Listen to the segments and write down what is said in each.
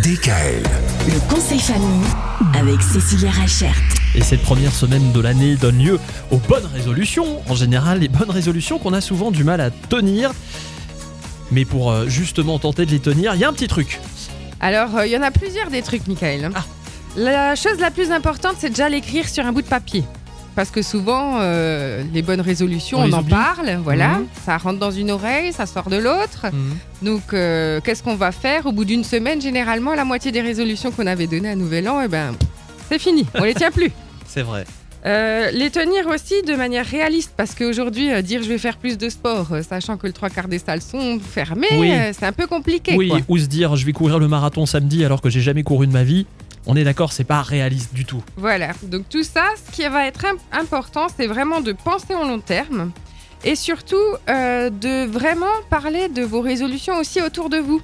DKL. Le conseil famille avec Cécilia Rachert. Et cette première semaine de l'année donne lieu aux bonnes résolutions. En général, les bonnes résolutions qu'on a souvent du mal à tenir. Mais pour euh, justement tenter de les tenir, il y a un petit truc. Alors, euh, il y en a plusieurs des trucs, Michael. Ah. La chose la plus importante, c'est déjà l'écrire sur un bout de papier. Parce que souvent, euh, les bonnes résolutions, On en oublie. parle, voilà. Mhm. Ça rentre dans une oreille, ça sort de l'autre. Mhm. Donc, euh, qu'est-ce qu'on va faire Au bout d'une semaine, généralement, la moitié des résolutions qu'on avait données à Nouvel An, eh ben, c'est fini, on les tient plus. C'est vrai. Euh, les tenir aussi de manière réaliste, parce qu'aujourd'hui, euh, dire je vais faire plus de sport, euh, sachant que le trois quarts des salles sont fermées, Oui. c'est un peu compliqué. oui, quoi. ou se dire je vais courir le marathon samedi alors que j'ai jamais couru de ma vie. On est d'accord, c'est pas réaliste du tout. Voilà, donc tout ça, ce qui va être im- important, c'est vraiment de penser au long terme et surtout euh, de vraiment parler de vos résolutions aussi autour de vous.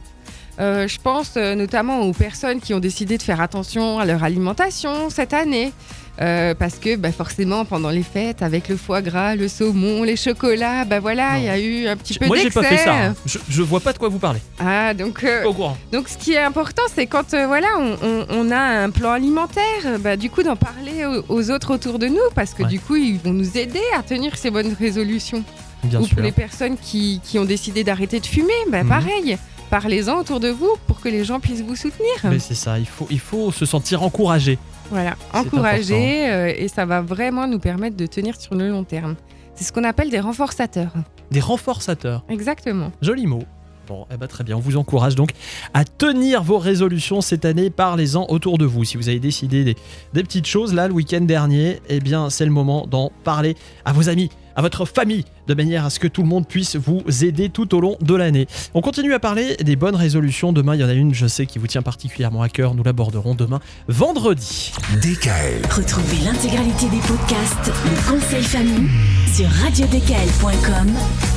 Euh, je pense euh, notamment aux personnes qui ont décidé de faire attention à leur alimentation cette année. Euh, parce que bah, forcément pendant les fêtes avec le foie gras, le saumon, les chocolats, bah voilà, il y a eu un petit peu Moi, j'ai pas fait ça. hein. Je, je vois pas de quoi vous parlez. Ah donc euh, au courant. donc, ce qui est important, c'est quand euh, voilà, on, on- on a un plan alimentaire, bah, du coup, d'en parler aux, aux autres autour de nous, parce que Ouais. du coup, ils vont nous aider à tenir ces bonnes résolutions. Bien Ou sûr. pour les personnes qui, qui ont décidé d'arrêter de fumer, bah, Mhm. pareil. Parlez-en autour de vous pour que les gens puissent vous soutenir. Mais c'est ça, il faut, il faut se sentir encouragé. Voilà, C'est encourager euh, et ça va vraiment nous permettre de tenir sur le long terme. C'est ce qu'on appelle des renforçateurs. Des renforçateurs. Exactement. Joli mot. Bon, eh ben très bien, on vous encourage donc à tenir vos résolutions cette année, parlez-en autour de vous. Si vous avez décidé des, des petites choses là le week-end dernier, eh bien c'est le moment d'en parler à vos amis, à votre famille, de manière à ce que tout le monde puisse vous aider tout au long de l'année. On continue à parler des bonnes résolutions. Demain, il y en a une, je sais, qui vous tient particulièrement à cœur. Nous l'aborderons demain, vendredi. DKL. Retrouvez l'intégralité des podcasts Le conseil famille sur radiodkl.com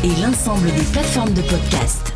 et l'ensemble des plateformes de podcasts.